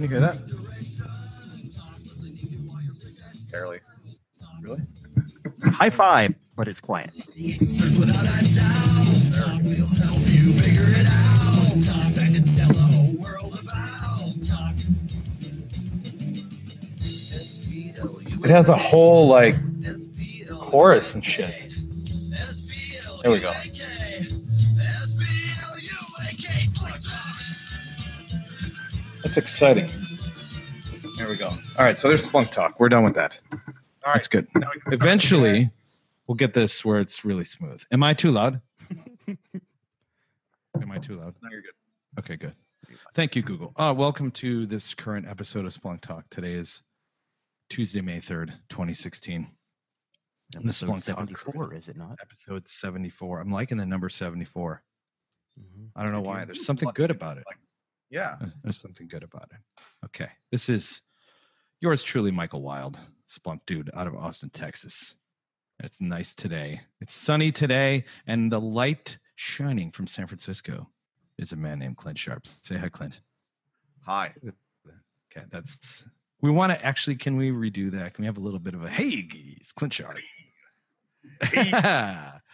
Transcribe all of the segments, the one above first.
you hear that? Barely. Really? High five, but it's quiet. It has a whole like chorus and shit. There we go. That's exciting. There we go. All right, so there's Splunk Talk. We're done with that. All right. That's good. We Eventually, we'll get this where it's really smooth. Am I too loud? Am I too loud? No, you're good. Okay, good. Thank you, Google. Uh, welcome to this current episode of Splunk Talk. Today is Tuesday, May 3rd, 2016. And the Episode Splunk Talk 74, is it not? Episode 74. I'm liking the number 74. Mhm. I don't know why. There's something good about it. Yeah. Uh, There's something good about it. Okay. This is yours truly, Michael Wilde, Splunk dude out of Austin, Texas. It's nice today. It's sunny today, and the light shining from San Francisco is a man named Clint Sharps. Say hi, Clint. Hi. Okay, that's. We want to actually. Can we redo that? Can we have a little bit of a hey, geez, Clint Sharp? Yeah.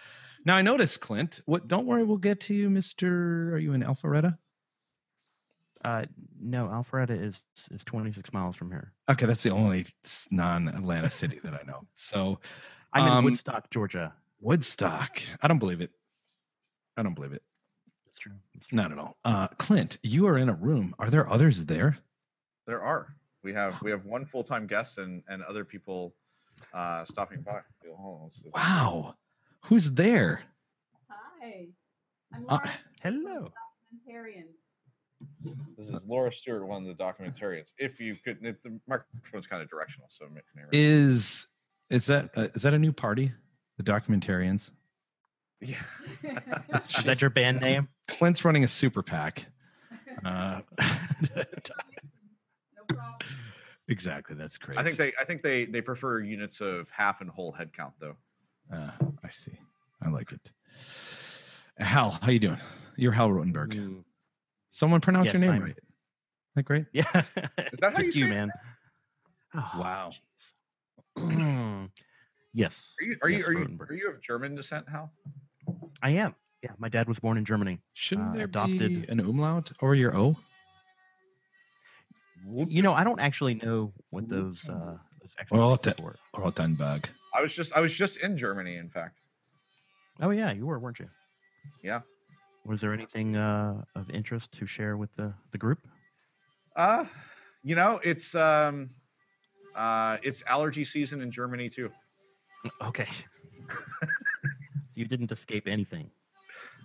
Now I noticed, Clint. What? Don't worry, we'll get to you, Mister. Are you in Alpharetta? Uh, no, Alpharetta is is 26 miles from here. Okay, that's the only non-Atlanta city that I know. So I'm Um, in Woodstock, Georgia. Woodstock. I don't believe it. I don't believe it. That's true. That's true. Not at all. Uh, Clint, you are in a room. Are there others there? There are. We have we have one full time guest and and other people uh stopping by. Hold on, let's- let's- Wow. Who's there? Hi, I'm Uh, Hello. Documentarians. This is Laura Stewart, one of the documentarians. If you could, it, the microphone's kind of directional, so may- may- Is is that uh, is that a new party? The documentarians. yeah. Is that your band name? Clint's running a super PAC. Uh, no problem. exactly. That's great. I think they I think they they prefer units of half and whole head count though. Uh, I see. I like it. Hal, how you doing? You're Hal Rottenberg. Mm, Someone pronounce your Yes, name I'm- right. Isn't that great? Yeah. Is that how Just you you, say it? man. Oh, Wow. yes. Are you are you Yes, are you are you of German descent, Hal? I am. Yeah, my dad was born in Germany. Shouldn't Uh, there adopted- be an umlaut over your O? You know, I don't actually know what those uh those Well, extra that- were. Rottenberg. I was just I was just in Germany, in fact. Oh yeah, you were, weren't you? Yeah. Was there anything uh, of interest to share with the the group? Uh, you know, it's um, uh, it's allergy season in Germany too. Okay. so you didn't escape anything.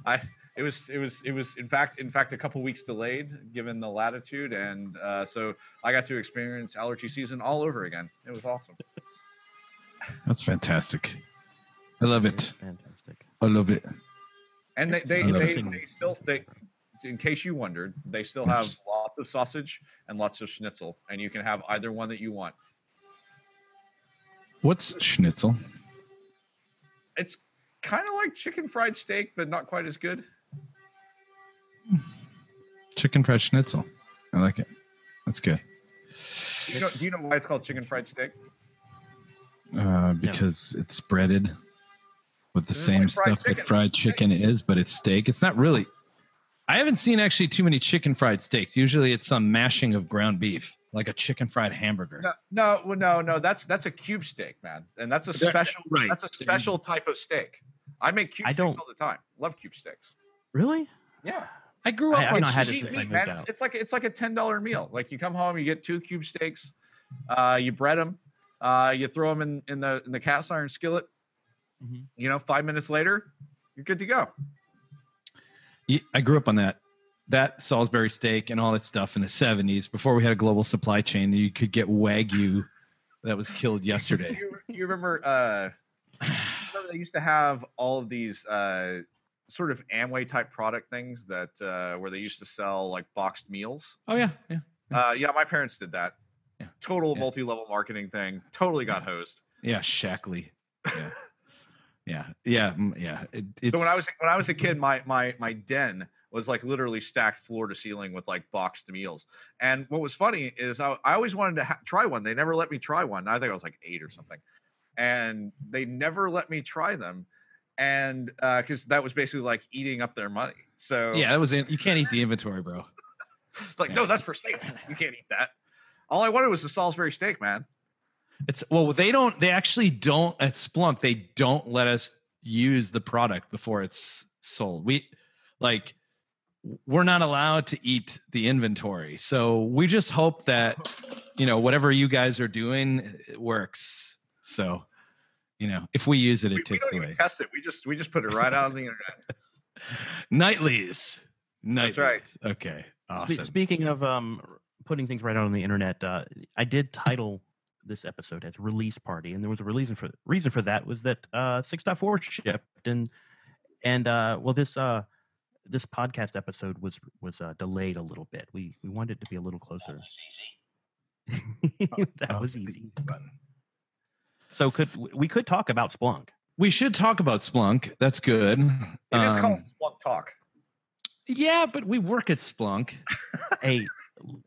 I it was it was it was in fact in fact a couple weeks delayed given the latitude, and uh, so I got to experience allergy season all over again. It was awesome. That's fantastic. I love it. Fantastic. I love it. And they they, they, they still they in case you wondered, they still have lots of sausage and lots of schnitzel, and you can have either one that you want. What's schnitzel? It's kind of like chicken fried steak, but not quite as good. Chicken fried schnitzel. I like it. That's good. Do you know, do you know why it's called chicken fried steak? Uh, because it's breaded with the same like fried stuff that fried chicken is, but it's steak. It's not really. I haven't seen actually too many chicken fried steaks. Usually it's some mashing of ground beef, like a chicken fried hamburger. No, no, no, no. That's that's a cube steak, man, and that's a That- special. right. That's a special type of steak. I make cube I steaks don't- all the time. Love cube steaks. Really? Yeah, I grew up I've on not had it cheap meat, man. It's, it's like it's like a ten dollar meal. Like you come home, you get two cube steaks, uh, you bread them, uh, you throw them in in the in the cast iron skillet. Mhm. You know, five minutes later, you're good to go. Ye- I grew up on that. That Salisbury steak and all that stuff in the 70s before we had a global supply chain. You could get Wagyu that was killed yesterday. you, you remember uh remember they used to have all of these uh sort of Amway type product things that uh where they used to sell like boxed meals. Oh, yeah. Yeah. Uh yeah, my parents did that. Yeah. Total Yeah. multi-level marketing thing. Totally got hosed. Yeah. Shaklee. Yeah. yeah. Yeah. mm, Yeah. It, it's, So when I was when I was a kid, my my my den was like literally stacked floor to ceiling with like boxed meals. And what was funny is I, I always wanted to ha- try one. They never let me try one. I think I was like eight or something, and they never let me try them, and because that was basically like eating up their money. So Yeah, that was in. You can't eat the inventory, bro. it's like Yeah. no, that's for sale. You can't eat that. All I wanted was the Salisbury steak, man. It's well, they don't. They actually don't at Splunk. They don't let us use the product before it's sold. We like we're not allowed to eat the inventory. So we just hope that you know whatever you guys are doing it works. So you know if we use it, it We, we takes don't away. even test it. We just we just put it right out on the internet. Nightlies. Nightlies. That's right. Okay. Spe- Awesome. speaking of um, putting things right out on the internet, uh, I did title this episode as "Release Party," and there was a reason for reason for that was that uh, 6.4 shipped, and and uh, well, this uh, this podcast episode was was uh, delayed a little bit. We we wanted it to be a little closer. that Oh, was easy. So could we could talk about Splunk? We should talk about Splunk. That's good. It is Um, called Splunk Talk. Yeah, but we work at Splunk. Hey,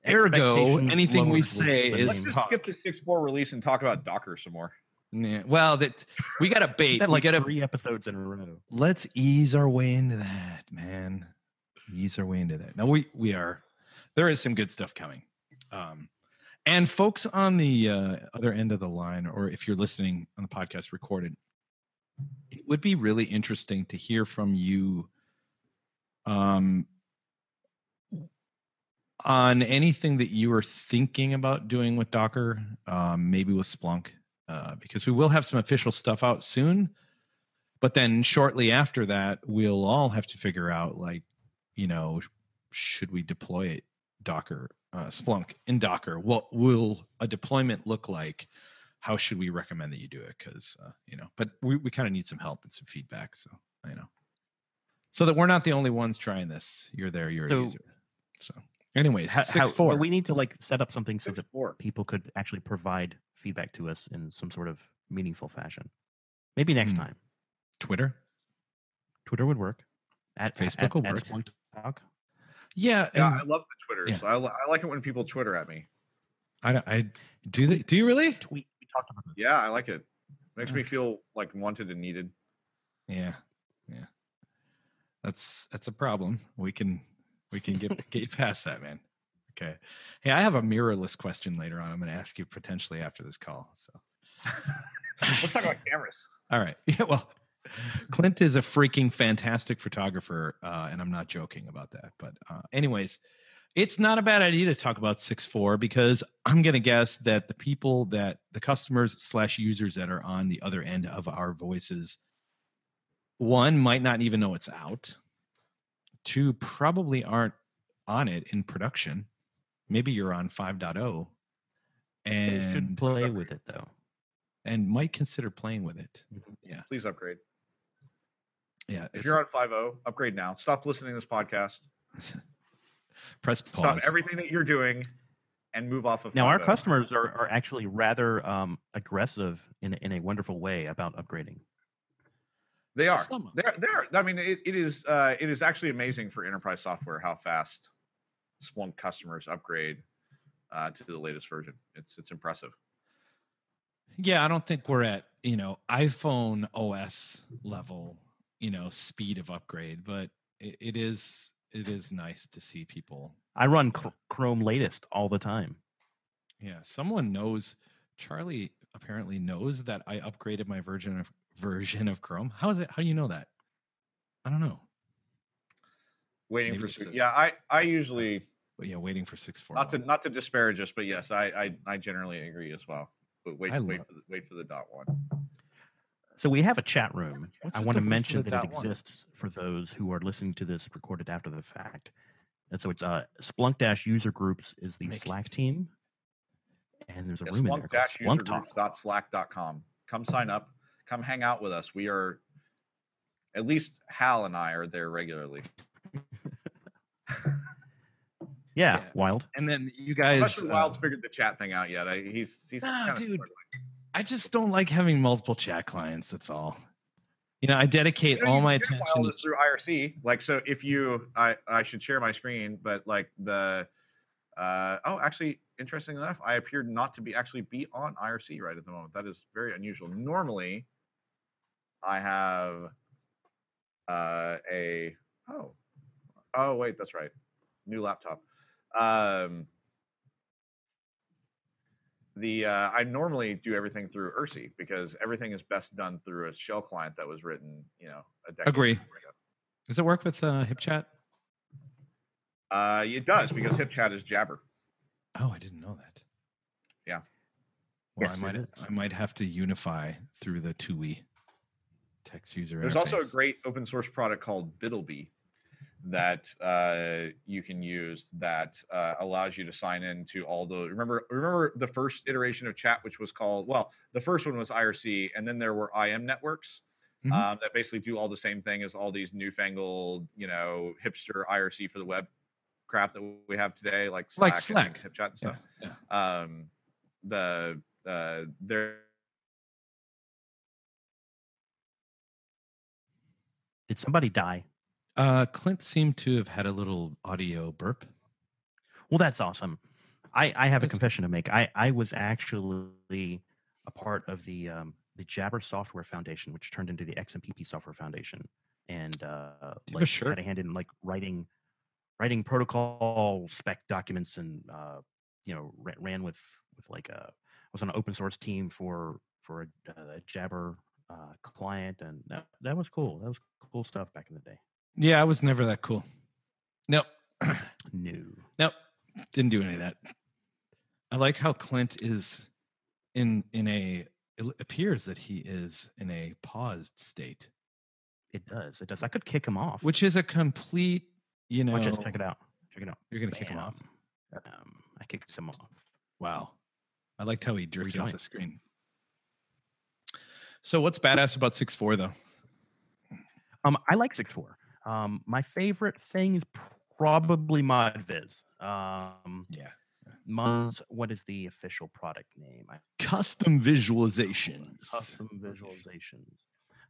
Ergo, anything we say is- Let's name. just skip the six four release and talk about Docker some more. Yeah. Well, that we got to bait. That we like got to three episodes in a row. let's ease our way into that, man. Ease our way into that. Now we we are there is some good stuff coming. Um and folks on the uh, other end of the line, or if you're listening on the podcast recorded, it would be really interesting to hear from you um, on anything that you are thinking about doing with Docker, um, maybe with Splunk, uh, because we will have some official stuff out soon. But then shortly after that, we'll all have to figure out, like, you know, should we deploy it Docker, uh, Splunk in Docker? What will a deployment look like? How should we recommend that you do it? Because uh, you know, but we, we kind of need some help and some feedback. So you know, so that we're not the only ones trying this. You're there. You're So- a user. So, anyways, How, six how, four. well, we need to like set up something so that 6.4. people could actually provide feedback to us in some sort of meaningful fashion. Maybe next Hmm. time. Twitter. Twitter would work. At Facebook at, will at work. Splunk Talk. Yeah, Yeah, and I love the Twitter. I, li- I like it when people Twitter at me. I, don't- I do. They, do you really? Tweet. We talked about this. Yeah, I like it. Makes Yeah. me feel like wanted and needed. Yeah, yeah. That's that's a problem. We can we can get get past that, man. Okay. Hey, I have a mirrorless question later on. I'm going to ask you potentially after this call. So, Let's talk about cameras. all right. Yeah. Well, Clint is a freaking fantastic photographer, uh, and I'm not joking about that. But, uh, anyways, it's not a bad idea to talk about six four because I'm going to guess that the people that the customers slash users that are on the other end of our voices, one might not even know it's out. Two probably aren't on it in production. Maybe you're on 5.0 They should and play with it though. and might consider playing with it. Yeah. Please upgrade. Yeah. If you're on 5.0, upgrade now. Stop listening to this podcast. press pause. Stop pause. everything that you're doing and move off of Now our customers are, are actually rather um, aggressive in in a wonderful way about upgrading. They are. Some of They're, they're, I mean, it, it is uh, it is actually amazing for enterprise software how fast Splunk customers upgrade uh, to the latest version. It's it's impressive. Yeah, I don't think we're at, you know, iPhone OS level, you know, speed of upgrade, but it, it is it is nice to see people. I run Chr- Chrome latest all the time. Yeah, someone knows Charlie apparently knows that I upgraded my version of version of Chrome. How is it? How do you know that? I don't know. Waiting Maybe for six- a- yeah. I I usually But yeah, waiting for six four. not to not to disparage us, but yes, I I, I generally agree as well. But wait I wait love- for the, wait for the dot one. So we have a chat room. What's I want to mention that it dot one? exists for those who are listening to this recorded after the fact. And so it's uh, Splunk Dash User Groups is the Make Slack easy. team, and there's a Yeah, room in there called Splunk Talk. Splunk-usergroups.slack.com. Come sign up. Come hang out with us. We are at least Hal and I are there regularly. Yeah, Yeah. wild. And then you guys sure uh, Wilde figured the chat thing out yet. I, he's he's Nah, dude. struggling. I just don't like having multiple chat clients, that's all. You know, I dedicate You know, all you my can file attention. this through IRC. Like, so if you, I, I should share my screen, but like the, uh, oh, actually, interesting enough, I appeared not to be actually be on IRC right at the moment. That is very unusual. Normally, I have uh, a, oh, oh wait, that's right, new laptop. Um, the uh, I normally do everything through IRC because everything is best done through a shell client that was written, you know, a decade Agree. ago. Does it work with uh, HipChat? Uh, it does because HipChat is Jabber. Oh, I didn't know that. Yeah. Well, Yes, I might. I might have to unify through the TUI text user There's also a great open source product called BitlBee that uh, you can use that uh, allows you to sign in to all the remember remember the first iteration of chat which was called well the first one was IRC and then there were IM networks Mhm. um, that basically do all the same thing as all these newfangled you know hipster IRC for the web crap that we have today like Like Slack, and Slack. HipChat and stuff. yeah. um the uh there Did somebody die? Uh, Clint seemed to have had a little audio burp. Well, that's awesome. I, I have a confession to make. I, I was actually a part of the um, the Jabber Software Foundation, which turned into the XMPP Software Foundation, and uh, Do you have a like shirt? had a hand in like writing writing protocol spec documents, and uh, you know ran, ran with with like a I was on an open source team for for a, a Jabber uh, client, and that that was cool. That was cool stuff back in the day. Yeah, I was never that cool. Nope. No. nope. Didn't do any of that. I like how Clint is in in a it appears that he is in a paused state, It does. It does. I could kick him off. which is a complete, you know, Watch this. Check it out. Check it out. you're gonna kick him off. Um, I kicked him off. Wow. I liked how he drifted off the screen. So what's badass about six four though? Um, I like six four. Um, my favorite thing is probably ModViz. Um, Yeah. Moz, what is the official product name? Custom visualizations. custom visualizations.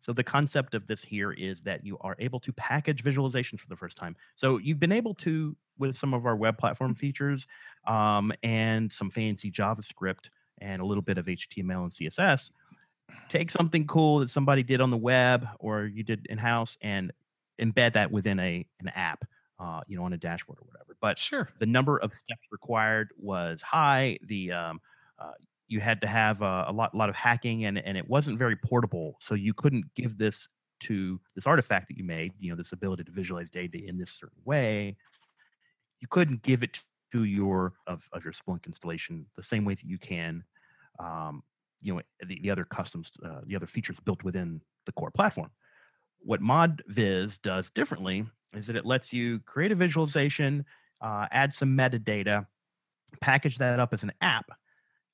So the concept of this here is that you are able to package visualizations for the first time. So you've been able to with some of our web platform features um, and some fancy JavaScript and a little bit of HTML and CSS. Take something cool that somebody did on the web or you did in house and embed that within a an app, uh, you know, on a dashboard or whatever. But Sure. the number of steps required was high. The um, uh, you had to have uh, a lot, lot of hacking, and and it wasn't very portable. So you couldn't give this to this artifact that you made. You know, this ability to visualize data in this certain way. You couldn't give it to your of, of your Splunk installation the same way that you can, um, you know, the, the other customs, uh, the other features built within the core platform. What ModViz does differently is that it lets you create a visualization, uh, add some metadata, package that up as an app,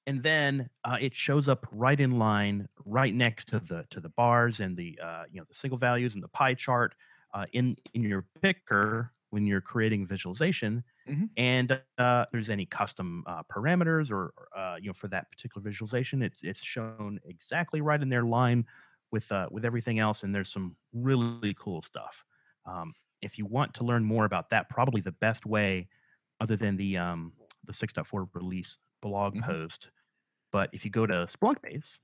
and then uh, it shows up right in line, right next to the to the bars and the uh, you know the single values and the pie chart uh, in in your picker when you're creating visualization. Mhm. And uh, there's any custom uh, parameters or uh, you know for that particular visualization, it's it's shown exactly right in their line with uh, with everything else. And there's some really cool stuff. Um, if you want to learn more about that, probably the best way, other than the um, the 6.4 release blog Mhm. post, but if you go to Splunk Base,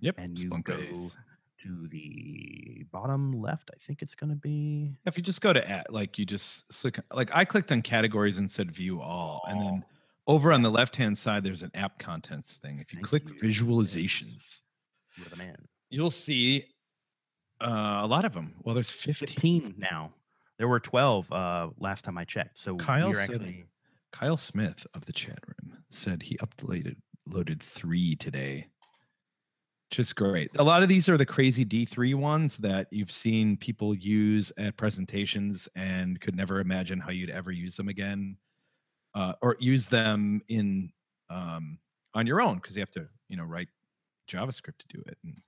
Yep. and you Splunk go base. to the bottom left, I think it's going to be If you just go to at, like you just click, like I clicked on categories and said view all, and then over on the left hand side there's an app contents thing. If you Thank click you. visualizations, you're the man. you'll see uh, a lot of them. Well, there's 15. 15 now. There were 12 uh, last time I checked. So Kyle said- actually Kyle Smith of the chat room said he uploaded loaded three today. Just great. A lot of these are the crazy D3 ones that you've seen people use at presentations and could never imagine how you'd ever use them again. Uh, or use them in um, on your own because you have to, you know, write JavaScript to do it. And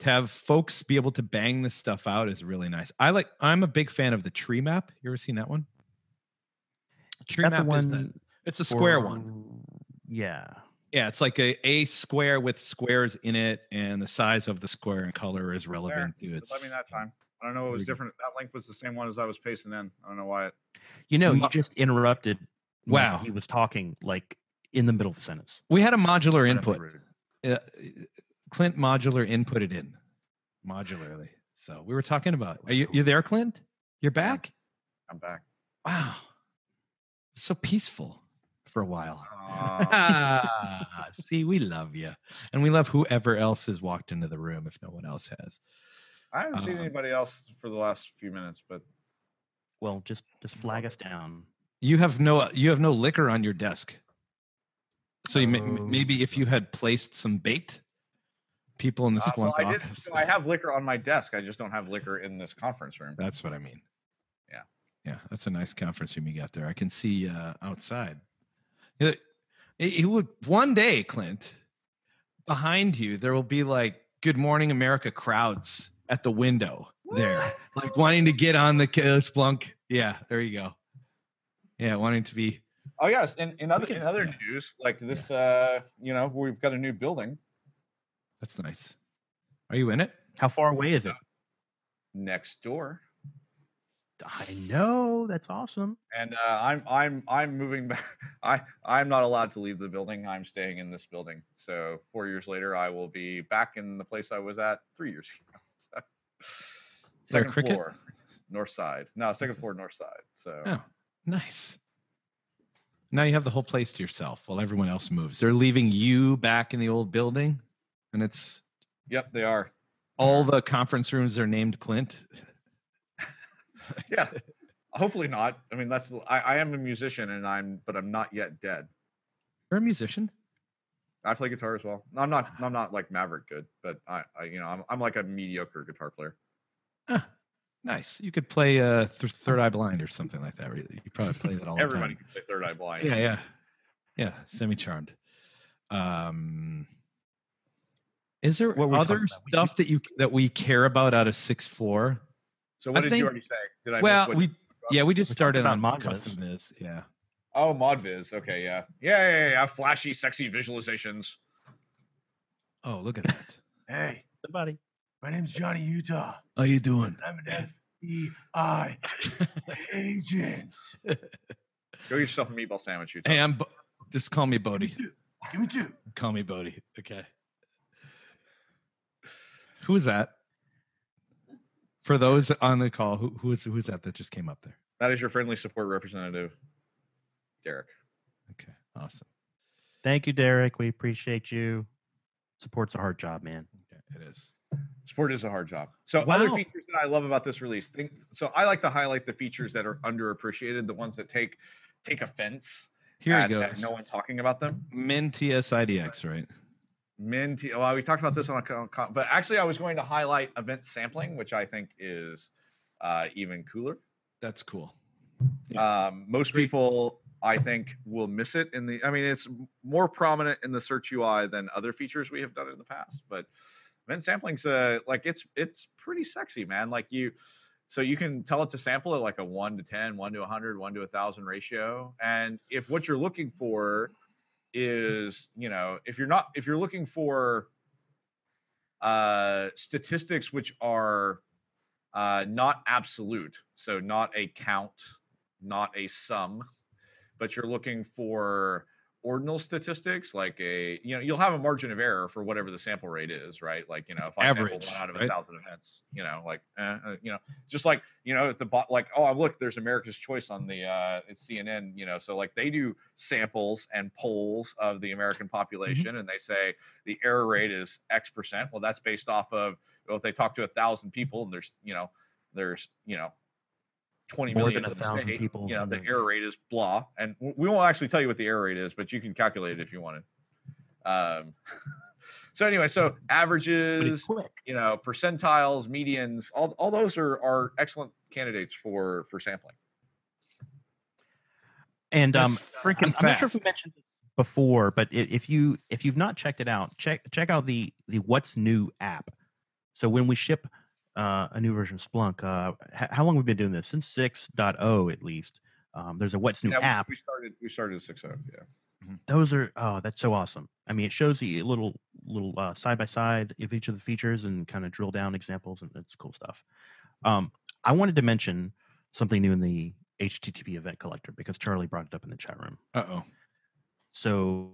to have folks be able to bang this stuff out is really nice. I like I'm a big fan of the tree map. You ever seen that one? Tree map the is the it's a square one. Yeah. Yeah, it's like a a square with squares in it, and the size of the square and color is relevant to It its. let me that time. I don't know. It was different. That link was the same one as I was pasting in. I don't know why. It, You know, you just interrupted. Wow. He was talking like in the middle of a sentence. We had a modular input. Uh, Clint modular inputted in modularly. So we were talking about. Are you you there, Clint? You're back. I'm back. Wow, so peaceful for a while. Uh, See, we love you, and we love whoever else has walked into the room if no one else has. I haven't seen Um, anybody else for the last few minutes, but Well, just just flag us down. You have no you have no liquor on your desk. So you may, Oh. maybe if you had placed some bait, people in the uh, well, Splunk I, did, office. I have liquor on my desk. I just don't have liquor in this conference room. That's what I mean. Yeah. Yeah, that's a nice conference room you got there. I can see uh, outside. It, would one day, Clint, behind you there will be like "Good Morning America" crowds at the window there, like wanting to get on the Splunk. Yeah, there you go. Yeah, wanting to be. Oh yes, in, in other can- in other yeah. news, like this, uh, you know, we've got a new building That's nice. Are you in it? How far away is it? next door, I know. That's awesome. and uh, I'm I'm I'm moving back. I I'm not allowed to leave the building. I'm staying in this building. So four years later, I will be back in the place I was at three years ago. So, second floor, north side. No, second floor, north side. So Oh, nice. Now you have the whole place to yourself while everyone else moves. They're leaving you back in the old building, and it's yep, they are. all the conference rooms are named Clint. Yeah. Hopefully not. I mean, that's I, I am a musician, and I'm but I'm not yet dead. You're a musician. I play guitar as well. I'm not I'm not like Maverick good, but I, I you know I'm I'm like a mediocre guitar player. Ah, nice. You could play uh, th- Third Eye Blind or something like that. You probably play that all the Everybody time. can play Third Eye Blind. Yeah, yeah, yeah. Semi charmed. Um, is there What other talking about? We- stuff that you that we care about out of six four? So what I did think- you already say? Did I miss Well, what we you- yeah we just We started on Modviz. custom viz. Yeah. Oh, Modviz. Okay, yeah. Yeah, yeah, yeah, yeah. Flashy, sexy visualizations. Oh, look at that. Hey, Somebody. my name's Johnny Utah. How you doing? I'm an FBI agent. Go get yourself a meatball sandwich. You Hey, I'm. Bo- just call me Bodhi. Give me two. Call me Bodhi. Okay. Who is that? For those on the call, who who is who's that that just came up there? That is your friendly support representative, Derek. Okay, awesome. Thank you, Derek. We appreciate you. Support's a hard job, man. Okay, it is. Support is a hard job. So other features that I love about this release. Think, so I like to highlight the features that are underappreciated, the ones that take take offense Here at, he at goes. no one talking about them. Min TSIDX, right? Mint. Well, we talked about this on a con, con- but actually, I was going to highlight event sampling, which I think is uh, even cooler. That's cool. Yeah. Um, most people, I think, will miss it in the. I mean, it's more prominent in the search UI than other features we have done in the past. But event sampling's uh, like it's it's pretty sexy, man. Like you, so you can tell it to sample at like a one to 10, 1 to 100, 1 to a thousand ratio. And if what you're looking for is, you know, if you're not, if you're looking for uh, statistics which are uh, not absolute, so not a count, not a sum, but you're looking for ordinal statistics, like a you know you'll have a margin of error for whatever the sample rate is, right? Like you know if I Average, sample one out of right? a thousand events, you know like eh, uh, you know just like you know at the bot like oh look there's America's Choice on the uh, it's CNN, you know so like they do samples and polls of the American population and they say the error rate is X percent. Well, that's based off of well, if they talk to a thousand people and there's you know there's you know 20 More million than a thousand say, people you know the error rate is blah. And we won't actually tell you what the error rate is but you can calculate it if you wanted. Um so anyway so averages you know percentiles medians all, all those are are excellent candidates for for sampling. And um, That's I'm, I'm not sure if we mentioned this before, but if you if you've not checked it out, check check out the the What's New app. So when we ship uh, a new version of Splunk, uh, h- how long have we been doing this? Since 6.0 at least. Um, there's a What's New yeah we- app. we started we started at 6 yeah those are oh, that's so awesome. I mean, it shows the little little uh, side by side of each of the features and kind of drill down examples, and it's cool stuff. Um, I wanted to mention something new in the HTTP event collector because Charlie brought it up in the chat room. Uh oh. So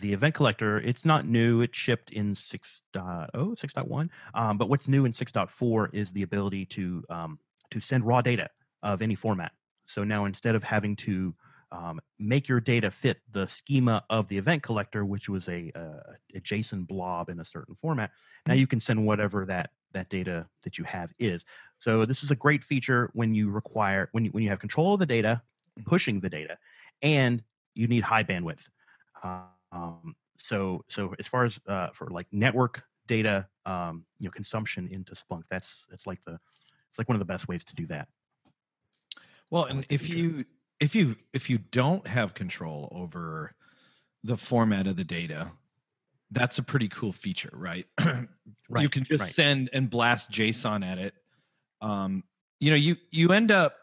the event collector, it's not new. It shipped in 6.0, 6.1. Um, but what's new in 6.4 is the ability to um, to send raw data of any format. So now instead of having to um, make your data fit the schema of the event collector, which was a, a, a JSON blob in a certain format, now you can send whatever that that data that you have is. So this is a great feature when you require when you when you have control of the data, pushing the data, and you need high bandwidth. Um, so so as far as uh, for like network data, um, you know, consumption into Splunk, that's that's like the it's like one of the best ways to do that. Well, and like if you if you if you don't have control over the format of the data, that's a pretty cool feature, right? right you can just right. send and blast JSON at it. Um, you know, you you end up.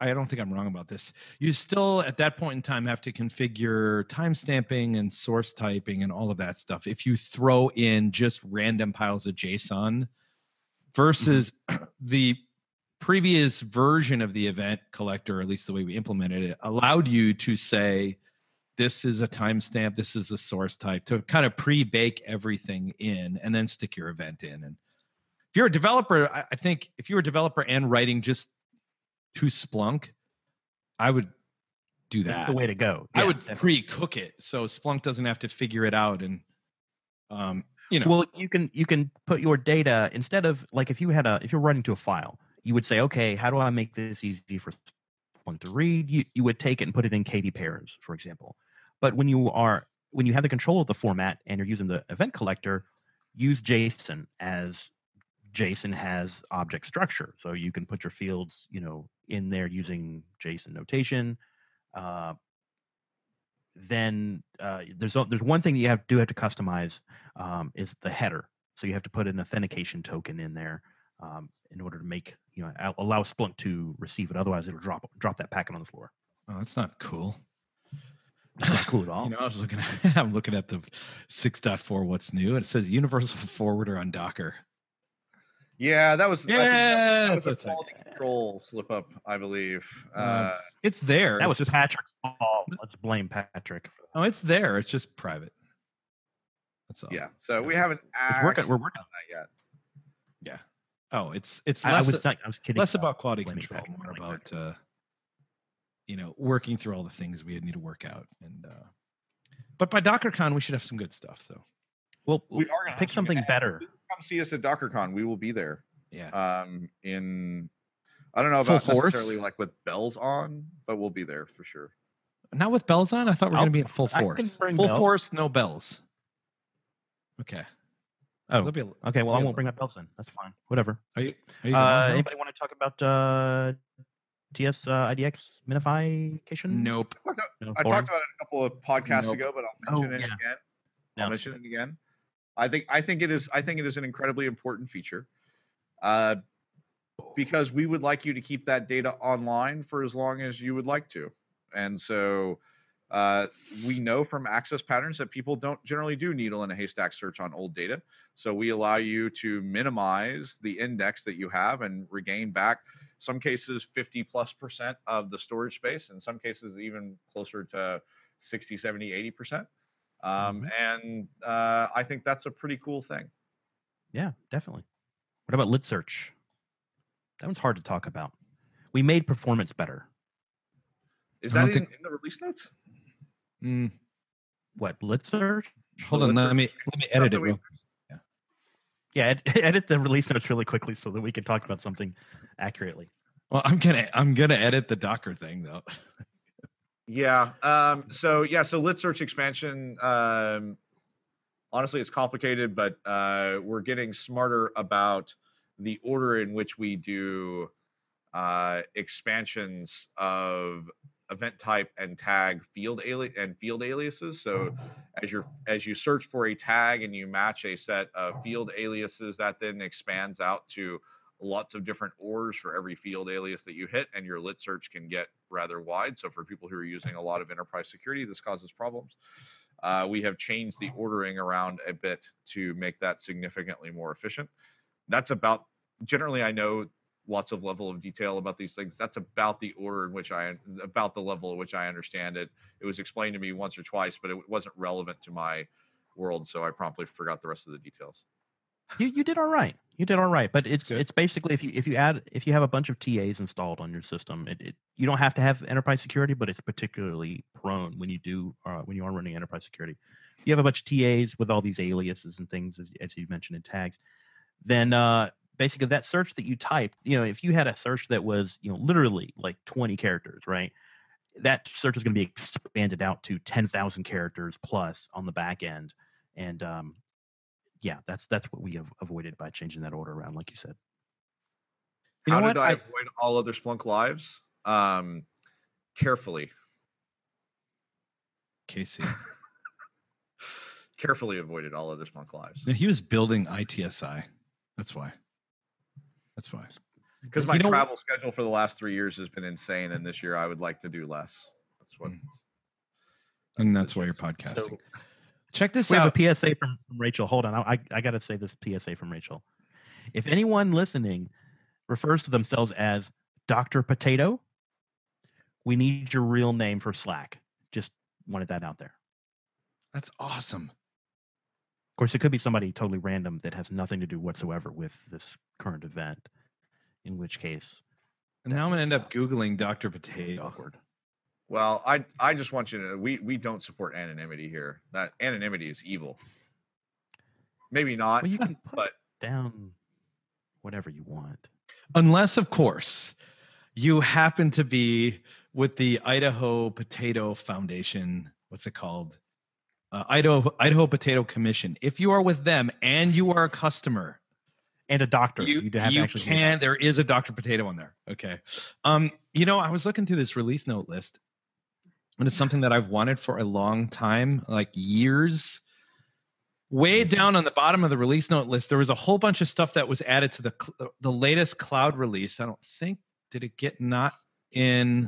I- don't think I'm wrong about this. You still, at that point in time, have to configure timestamping and source typing and all of that stuff. If you throw in just random piles of JSON mm-hmm. versus the previous version of the event collector, at least the way we implemented it, allowed you to say, this is a timestamp, this is a source type, to kind of pre-bake everything in and then stick your event in. And if you're a developer, I, I think if you're a developer and writing just to Splunk, I would do That's that. the way to go. I would definitely. pre-cook it so Splunk doesn't have to figure it out and um, you know. Well, you can you can put your data instead of like if you had a if you're writing to a file, you would say, okay, how do I make this easy for Splunk to read? You you would take it and put it in KV pairs, for example. But when you are when you have the control of the format and you're using the event collector, use JSON as JSON has object structure, so you can put your fields, you know, in there using JSON notation. Uh, then uh, there's there's one thing that you have do have to customize um, is the header. So you have to put an authentication token in there um, in order to make you know allow Splunk to receive it. Otherwise, it'll drop drop that packet on the floor. oh, that's not cool. It's not cool at all. You know, I was looking at I'm looking at the 6.4 what's new and it says universal forwarder on Docker. Yeah, that was I that, Yeah, that was a that's right. quality control slip up, I believe. Uh, Uh, it's there. that was just Patrick's fault. Let's blame Patrick. Oh, it's there. It's just private. That's all. yeah, so we haven't It's working. We're working. on that yet. Yeah. Oh, it's it's I, I less was not, I was kidding. less about quality control, Patrick, more about uh, you know working through all the things we need to work out. And uh, but by DockerCon, we should have some good stuff, though. Well, We are gonna pick some- something better. Come see us at DockerCon. We will be there. Yeah. Um, in I don't know about Full about force? necessarily like with bells on, but we'll be there for sure. Not with bells on. I thought we were I'll- going to be in full force. Full bells. force, no bells. Okay. Oh, be a- okay. Well, I won't bring my bells in. That's fine. Whatever. Are you? Are you Uh, going, anybody want to talk about uh, TS uh, IDX minification? Nope. I talked, No, I talked about it a couple of podcasts Nope. ago, but I'll Oh, mention it yeah. again. No, I'll mention it again. I think I think it is I think it is an incredibly important feature. Uh, because we would like you to keep that data online for as long as you would like to. And so uh, we know from access patterns that people don't generally do needle in a haystack search on old data. So we allow you to minimize the index that you have and regain back some cases 50 plus percent of the storage space, in some cases even closer to 60, 70, 80 percent. Um, And uh, I think that's a pretty cool thing. Yeah, definitely. What about lit search? That one's hard to talk about. We made performance better. Is that in, think- in the release notes? Mm, What lit search? hold Well, on. let's me let me edit it. that we- Real. Yeah, ed- edit the release notes really quickly so that we can talk about something accurately. Well, I'm gonna I'm gonna edit the Docker thing though. Yeah. Um, so yeah, so lit search expansion. Um, honestly, it's complicated, but uh, we're getting smarter about the order in which we do uh, expansions of event type and tag field ali- and field aliases. So as you as you search for a tag and you match a set of field aliases, that then expands out to lots of different ors for every field alias that you hit, and your lit search can get rather wide. So for people who are using a lot of enterprise security, this causes problems. Uh, we have changed the ordering around a bit to make that significantly more efficient. That's about generally I know lots of level of detail about these things. That's about the order in which I about the level at which I understand it. It was explained to me once or twice, but it wasn't relevant to my world, so I promptly forgot the rest of the details. You you did all right. You did all right, but it's it's basically if you if you add if you have a bunch of TAs installed on your system, it, it you don't have to have enterprise security, but it's particularly prone when you do uh, when you are running enterprise security. If you have a bunch of TAs with all these aliases and things as, as you mentioned in tags, then uh, basically that search that you typed, you know, if you had a search that was you know literally like 20 characters, right? That search is going to be expanded out to 10,000 characters plus on the back end, and um, yeah, that's that's what we have avoided by changing that order around, like you said. You know How what? did I, I- avoid all other Splunk lives? Um, carefully, Casey. carefully avoided all other Splunk lives No, he was building ITSI. That's why. That's why. because you my know- travel schedule for the last three years has been insane, and this year I would like to do less. That's what. Mm. And that's why you're podcasting. So Check this we have a PSA from, from Rachel. Hold on, I I, got to say this PSA from Rachel. If anyone listening refers to themselves as Doctor Potato, we need your real name for Slack. Just wanted that out there. That's awesome. Of course, it could be somebody totally random that has nothing to do whatsoever with this current event. In which case, And now I'm gonna end up googling Dr. Potato. awkward. Well, I I just want you to know we we don't support anonymity here. That anonymity is evil. Maybe not, Well, you can put but down whatever you want. Unless, of course, you happen to be with the Idaho Potato Foundation. What's it called? Uh, Idaho Idaho Potato Commission. If you are with them and you are a customer, And a doctor. you, You'd have you actually can. There is a Dr. Potato on there. Okay. Um, you know, I was looking through this release note list, and it's something that I've wanted for a long time, like years. Way Mhm. down on the bottom of the release note list, there was a whole bunch of stuff that was added to the the latest cloud release. I don't think did it get not in.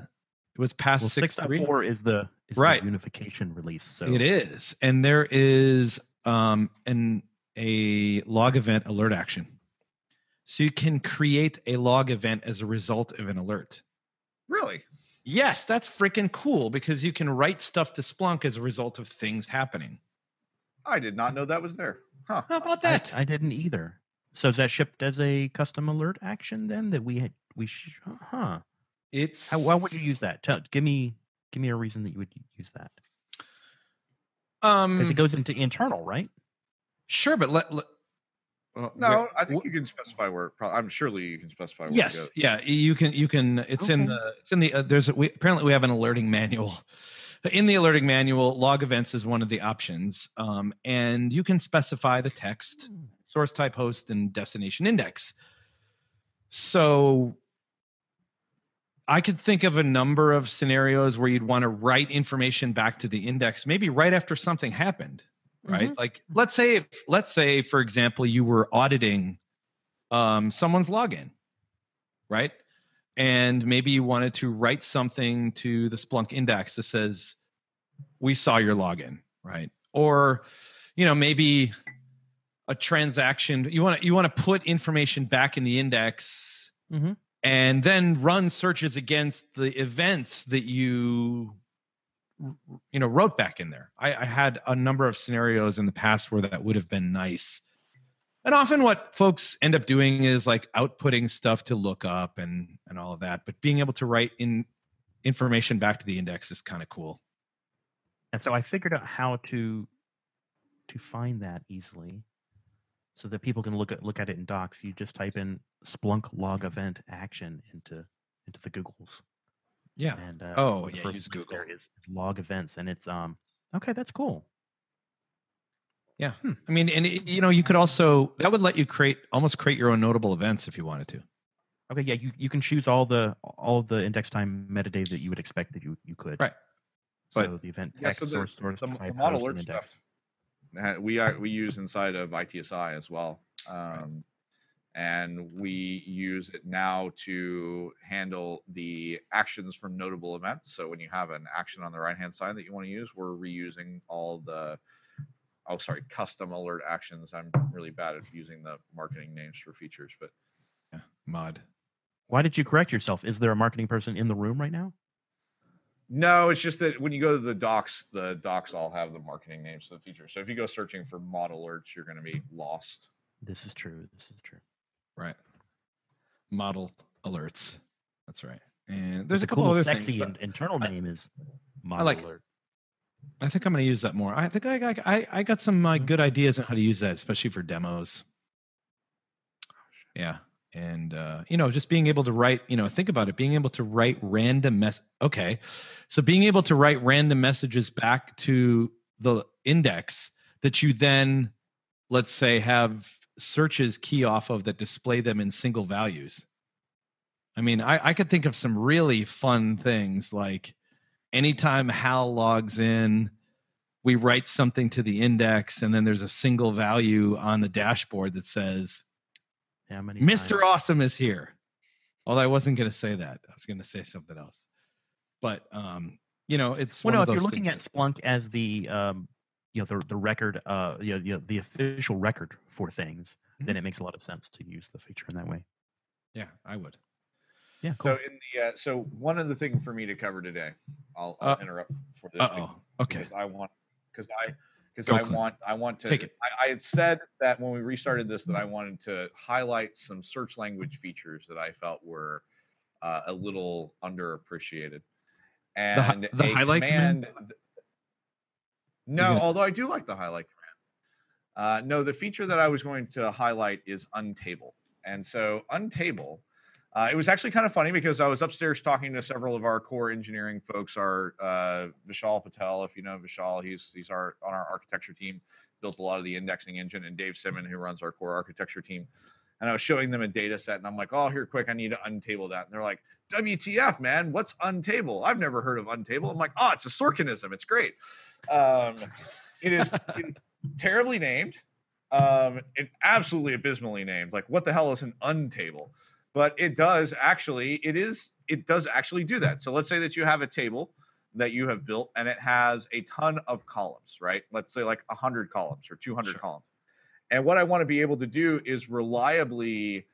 It was past Well, six. 6.4 is the is the Right. unification release. So It is, and there is um an a log event alert action. So you can create a log event as a result of an alert. really, Yes, that's freaking cool because you can write stuff to Splunk as a result of things happening. I did not know that was there. Huh. How about I, that? I didn't either. So is that shipped as a custom alert action then that we had we sh- huh? it's How, why would you use that? Tell give me give me a reason that you would use that um because it goes into internal, right? sure, but let, let well, No, where- I think wh- you can specify where. Pro- I'm surely you can specify. Where to Yes, go. yeah, you can. You can. It's in the. It's in the. Uh, there's. A, we apparently we have an alerting manual. In the alerting manual, log events is one of the options, um, and you can specify the text, source type, host, and destination index. So, I could think of a number of scenarios where you'd want to write information back to the index, maybe right after something happened right? Like let's say if, let's say for example you were auditing um, someone's login right? And maybe you wanted to write something to the splunk index that says we saw your login right? Or you know maybe a transaction you want to you want to put information back in the index Mhm. and then run searches against the events that you you know wrote back in there I, I had a number of scenarios in the past where that would have been nice and often what folks end up doing is like outputting stuff to look up and and all of that but being able to write in information back to the index is kind of cool And so I figured out how to to find that easily, so that people can look at look at it in docs. You just type in Splunk log event action into into the Googles. Yeah And uh, Oh, the yeah, first use Google. is log events, and it's um okay. That's cool. yeah i mean and it, you know you could also that would let you create almost create your own notable events if you wanted to Okay, yeah, you, you can choose all the all the index time metadata that you would expect that you you could. Right. But- so the event Yeah, text so the, source source the, the model alert index. stuff we are, we use inside of ITSI as well. Um, and we use it now to handle the actions from notable events. So when you have an action on the right hand side that you want to use, we're reusing all the oh sorry custom alert actions. I'm really bad at using the marketing names for features, but Yeah, mod. Why did you correct yourself? Is there a marketing person in the room right now? no, it's just that when you go to the docs, the docs all have the marketing names for the features. So if you go searching for mod alerts, you're going to be lost. This is true. This is true. Right. Model alerts. That's right. And there's the a couple cool, other sexy things. and internal I- name is Model like- Alert. I think I'm going to use that more. I think I got I, I got some uh, good ideas on how to use that, especially for demos. Yeah, and uh, you know, just being able to write. You know, think about it. Being able to write random mess. Okay, so being able to write random messages back to the index that you then, let's say, have searches key off of that display them in single values. I mean, I, I could think of some really fun things like anytime Hal logs in, we write something to the index, and then there's a single value on the dashboard that says How many? Mr. times- Awesome is here. Although I wasn't going to say that. I was going to say something else. But um, you know, it's Well, no. If you're looking things at Splunk as the, um, you know, the the record, uh, you know, you know, the official record for things, then Mm-hmm. it makes a lot of sense to use the feature in that way. yeah, I would. Yeah, cool. So in the uh, so one of the things for me to cover today, I'll, I'll Uh, interrupt for this. Oh. Okay. Because I want because I because I Clint. want I want to Take it. I, I had said that when we restarted this that I wanted to highlight some search language features that I felt were uh, a little underappreciated. The hi- And the a highlight command? th- No, gonna- although I do like the highlight command. Uh, no, the feature that I was going to highlight is untable. And so untable, uh, it was actually kind of funny because I was upstairs talking to several of our core engineering folks. Our uh, Vishal Patel, if you know Vishal, he's he's our on our architecture team, built a lot of the indexing engine, and Dave Simon, who runs our core architecture team. And I was showing them a data set, and I'm like, "Oh, here, quick! I need to untable that." And they're like, "WTF, man? What's untable? I've never heard of untable." I'm like, "Oh, it's a Sorkinism. It's great." Um, it is it is terribly named, um, it absolutely abysmally named. Like, what the hell is an untable? But it does actually, it is, it does actually do that. So let's say that you have a table that you have built and it has a ton of columns, right? Let's say like 100 columns or 200 Sure. columns. And what I want to be able to do is reliably,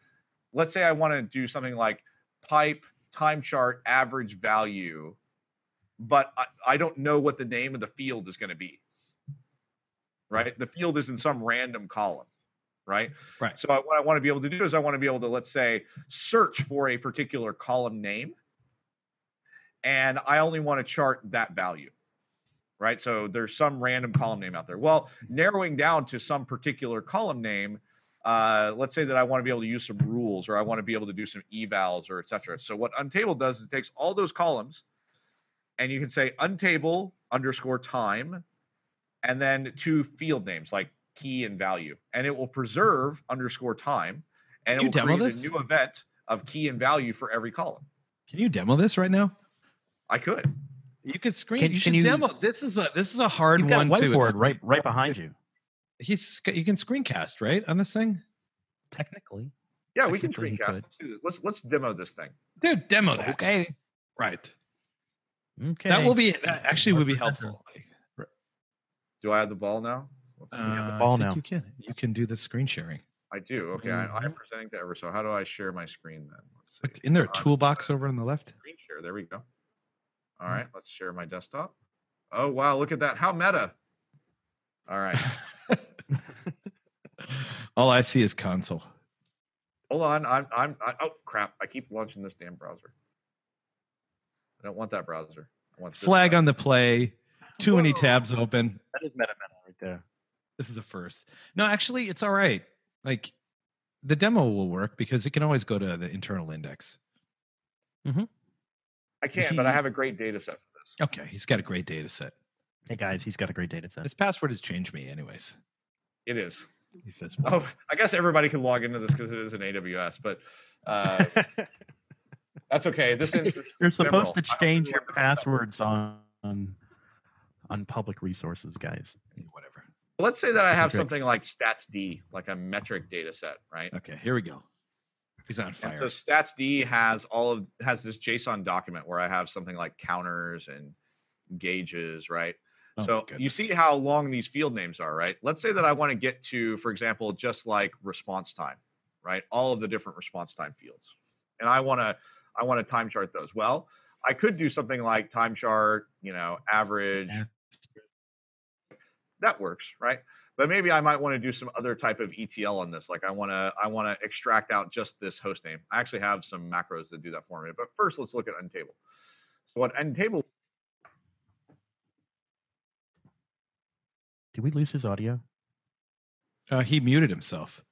let's say I want to do something like pipe time chart average value, but I, I don't know what the name of the field is going to be. Right? The field is in some random column, right? Right. So I, what I want to be able to do is I want to be able to, let's say, search for a particular column name, and I only want to chart that value, right? So there's some random column name out there. Well, narrowing down to some particular column name, uh, let's say that I want to be able to use some rules, or I want to be able to do some evals, or etc. So what untable does is it takes all those columns, and you can say untable underscore time, and then two field names like key and value, and it will preserve underscore time, and Can it will create this? a new event of key and value for every column. Can you demo this right now? I could. You could screen. Can- you can should you- demo. This is a this is a hard You've got a one too. whiteboard right right behind you. He's you can screencast right on this thing, Technically. Yeah, we can screencast. could. Let's do this. Let's let's demo this thing. dude. Demo that. Okay. Right. Okay. That will be that actually would be helpful. Do I have the ball now? Let's see. Uh, the ball I think now. you can. You can do the screen sharing. I do. Okay, I, I'm Mhm. presenting to ever. So how do I share my screen then? Let's Look, see. Isn't there a On toolbox over on the left? Screen share. There we go. All Hmm. let's share my desktop. Oh wow, look at that. How meta. All right. All I see is console. Hold on. I'm I'm I, oh crap. I keep launching this damn browser. I don't want that browser. I want this Flag browser. on the play. Too many tabs open. That is meta meta right there. This is a first. No, actually, it's all right. Like the demo will work because it can always go to the internal index. I can't, but I have a great data set for this. Okay, he's got a great data set. Hey guys, he's got a great data set. His password has changed me, anyways. It is. He says, Oh, I guess everybody can log into this because it is an AWS, but uh, that's okay. This instance, is You're ephemeral. supposed to change your want to mess up. passwords on on, on public resources, guys. whatever. Let's say that I have Metric. something like StatsD, like a metric data set, right? Okay, here we go. He's on And so StatsD has all of has this JSON document where I have something like counters and gauges, right? Oh so you see how long these field names are, right? Let's say that I want to get to, for example, just like response time, right? All of the different response time fields. And I want to I want to time chart those. Well, I could do something like time chart, you know, average. Yeah. That works, right? But maybe I might want to do some other type of ETL on this. Like I want to I want to extract out just this host name. I actually have some macros that do that for me. But first, let's look at untable. So what untable Did we lose his audio? Uh, he muted himself.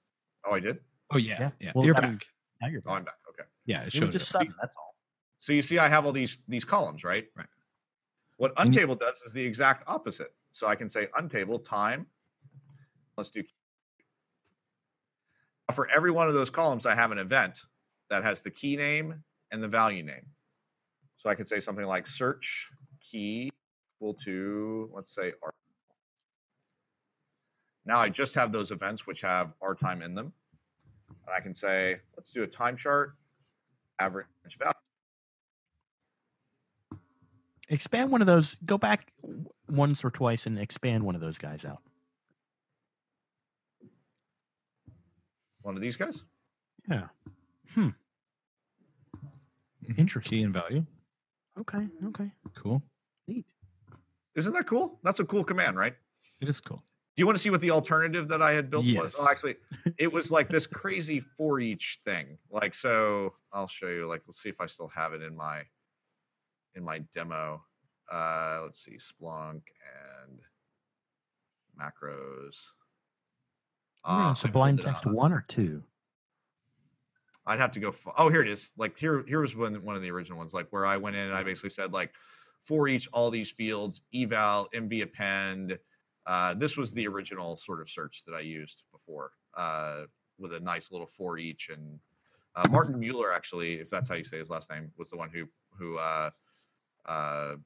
Oh, I did. Oh yeah, Yeah. yeah. Well, You're that- back. Now you're Oh, I'm back. back. Okay. Yeah, it It showed was just up. sudden. That's all. So you see, I have all these these columns, right? Right. What untable does is the exact opposite. So I can say untable time. Let's do. Uh, for every one of those columns, I have an event that has the key name and the value name. So I could say something like search key equal to, let's say, R. Now I just have those events which have R time in them. And I can say, let's do a time chart, average value. Expand one of those. Go back once or twice and expand one of those guys out. One of these guys. Yeah. Hmm. Mhm. Interesting. Key and value. Okay. Okay. Cool. Neat. Isn't that cool? That's a cool command, right? It is cool. Do you want to see what the alternative that I had built was? Oh, Yes. actually, it was like this crazy for each thing. Like, so I'll show you. Like, let's see if I still have it in my in my demo. Uh, let's see, Splunk and macros. I Sublime Text one or two. I'd have to go. f- Oh, here it is. Like here, here was one one of the original ones. Like where I went in and I basically said like, for each all these fields, eval, mvappend. Uh, this was the original sort of search that I used before, uh, with a nice little for each. And uh, Martin Mueller, actually, if that's how you say his last name, was the one who who uh, uh,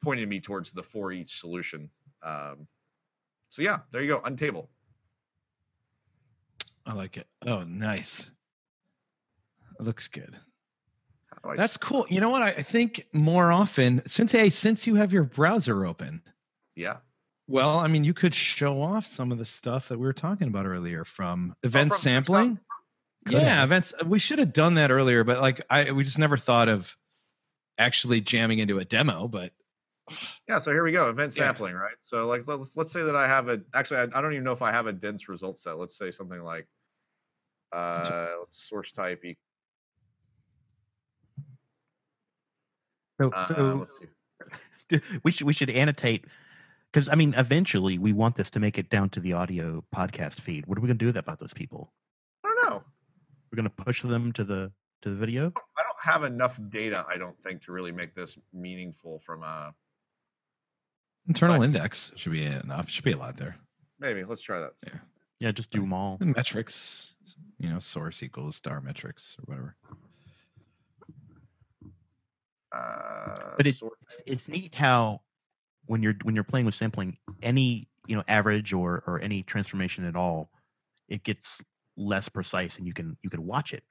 pointed me towards the for each solution. Um, so yeah, there you go. Untable. I like it. Oh, nice. It looks good. I That's cool. You know what? I I think more often, since hey, since you have your browser open, yeah. well, I mean, you could show off some of the stuff that we were talking about earlier from event Oh, from- from sampling. Yeah, events. We should have done that earlier, but like, I we just never thought of actually jamming into a demo. But Yeah, so here we go, event Yeah. sampling, right? So like let's let's say that I have a actually I, I don't even know if I have a dense result set. Let's say something like uh let's source type e- So, uh, so let's see. we should we should annotate because I mean eventually we want this to make it down to the audio podcast feed. What are we gonna do about those people? I don't know. We're gonna push them to the to the video. I don't have enough data, I don't think, to really make this meaningful from a internal But- index should be enough. Should be a lot there. maybe let's try that. Yeah, just do them all. And metrics, you know, source equals star metrics or whatever. Uh But it- It's, it's neat how when you're when you're playing with sampling, any you know average or or any transformation at all, it gets less precise and you can you can watch it.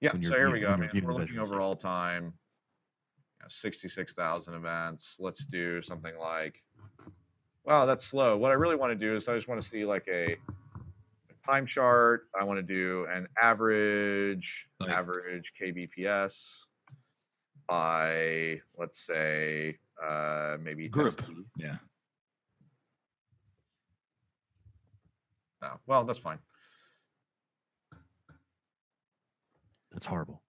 yeah, so here view- we go. when I mean, we're looking over all time. You know, 66,000 events. Let's do something like Wow, that's slow. What I really want to do is I just want to see like a, time chart. I want to do an average, Like- average KBPS by let's say uh maybe Group. test- Yeah. No, well, that's fine. That's horrible.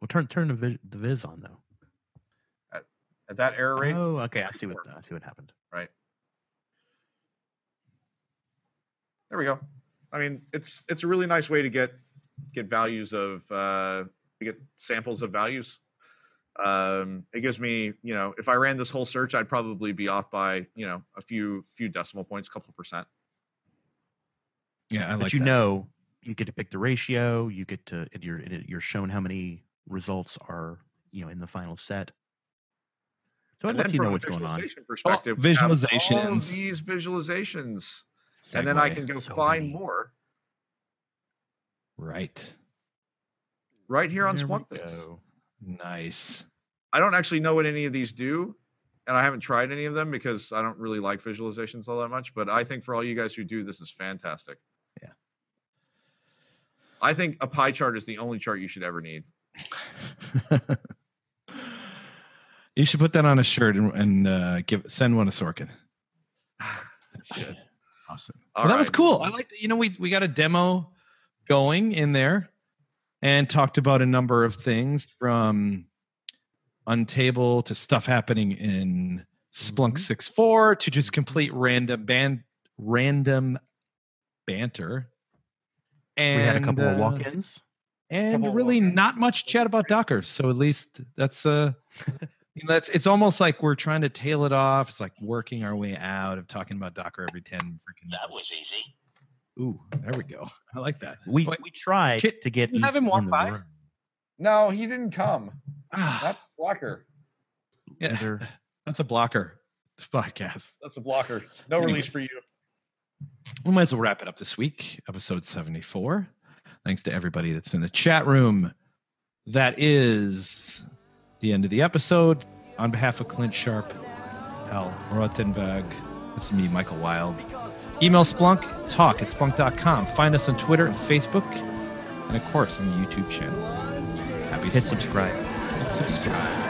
Well, turn turn the viz, the viz on though. At that error rate, Oh, okay. I see what I see what happened. right? There we go. I mean, it's it's a really nice way to get get values of uh, to get samples of values. Um, it gives me, you know, if I ran this whole search, I'd probably be off by, you know, a few few decimal points, a couple percent. Yeah, I like. but you that. know, you get to pick the ratio. You get to and you're and it- you're shown how many results are you know in the final set. So it and lets you know what's going on. visualization oh, perspective, we have all of visualizations. these visualizations, and then I can go So find many. more. Right. right here on There we Splunkbase. go. Nice. I don't actually know what any of these do, and I haven't tried any of them because I don't really like visualizations all that much. But I think for all you guys who do, this is fantastic. Yeah. I think a pie chart is the only chart you should ever need. you should put that on a shirt and, and uh, give send one to Sorkin. Shit. Awesome. Well, that was cool. I like that. You know, we we got a demo going in there and talked about a number of things from Untable to stuff happening in Splunk Mhm. 6.4 to just complete random band random banter. And we had a couple of uh, walk-ins. and really walk-ins. not much chat about Docker. So at least that's uh you know, that's it's almost like we're trying to tail it off. It's like working our way out of talking about Docker every 10 freaking minutes. That was easy. Ooh, there we go. I like that. We Wait, we tried Kit, to get you have him walk by? room. No, he didn't come. That's blocker. yeah, Either- that's a blocker podcast. That's a blocker. No release release for you. We might as well wrap it up this week, episode 74. Thanks to everybody that's in the chat room. That is the end of the episode. On behalf of Clint Sharp, Hal Rottenberg, this is me, Michael Wilde. Email Splunk, talk at splunk.com. Find us on Twitter and Facebook, and of course on the YouTube channel. Happy hit Splunk. subscribe. Hit subscribe.